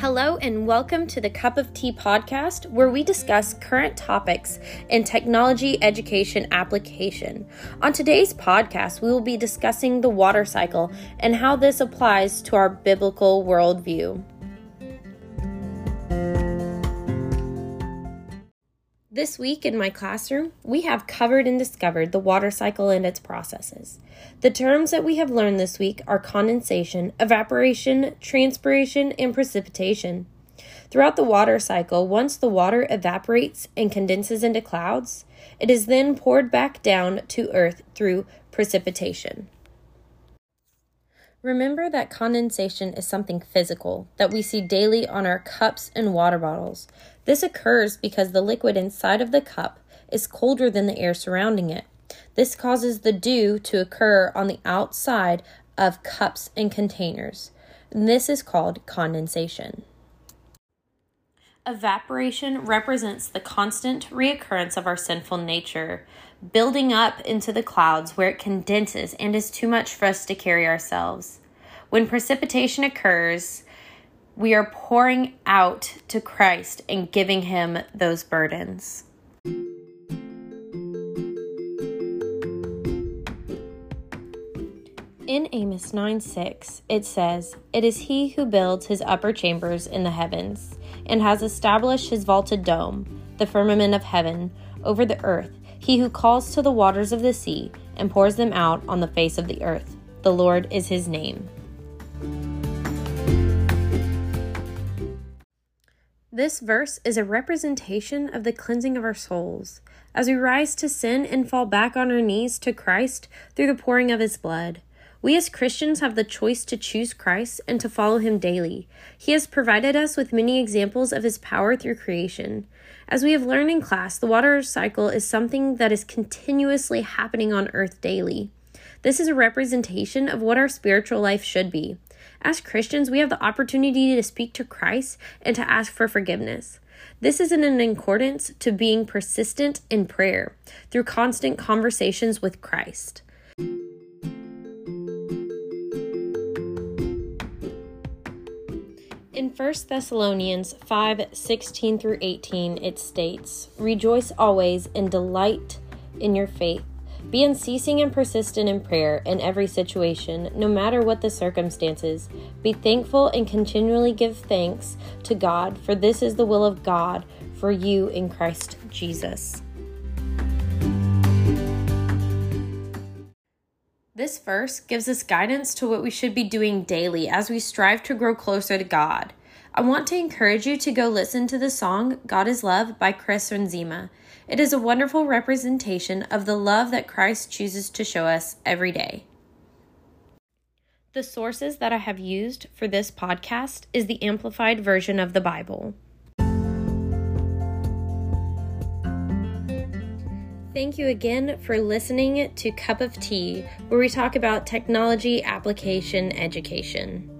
Hello, and welcome to the Cup of Tea podcast, where we discuss current topics in technology education application. On today's podcast, we will be discussing the water cycle and how this applies to our biblical worldview. This week in my classroom, we have covered and discovered the water cycle and its processes. The terms that we have learned this week are condensation, evaporation, transpiration, and precipitation. Throughout the water cycle, once the water evaporates and condenses into clouds, it is then poured back down to earth through precipitation. Remember that condensation is something physical that we see daily on our cups and water bottles. This occurs because the liquid inside of the cup is colder than the air surrounding it. This causes the dew to occur on the outside of cups and containers. This is called condensation. Evaporation represents the constant reoccurrence of our sinful nature building up into the clouds where it condenses and is too much for us to carry ourselves. When precipitation occurs, we are pouring out to Christ and giving him those burdens. In Amos 9 6, it says, It is he who builds his upper chambers in the heavens, and has established his vaulted dome, the firmament of heaven, over the earth he who calls to the waters of the sea and pours them out on the face of the earth. The Lord is his name. This verse is a representation of the cleansing of our souls as we rise to sin and fall back on our knees to Christ through the pouring of his blood. We as Christians have the choice to choose Christ and to follow him daily. He has provided us with many examples of his power through creation. As we have learned in class, the water cycle is something that is continuously happening on earth daily. This is a representation of what our spiritual life should be. As Christians, we have the opportunity to speak to Christ and to ask for forgiveness. This is in an accordance to being persistent in prayer through constant conversations with Christ. In 1 Thessalonians 5 16 through 18, it states, Rejoice always and delight in your faith. Be unceasing and persistent in prayer in every situation, no matter what the circumstances. Be thankful and continually give thanks to God, for this is the will of God for you in Christ Jesus. This verse gives us guidance to what we should be doing daily as we strive to grow closer to God. I want to encourage you to go listen to the song God is Love by Chris Renzema. It is a wonderful representation of the love that Christ chooses to show us every day. The sources that I have used for this podcast is the amplified version of the Bible. Thank you again for listening to Cup of Tea, where we talk about technology application education.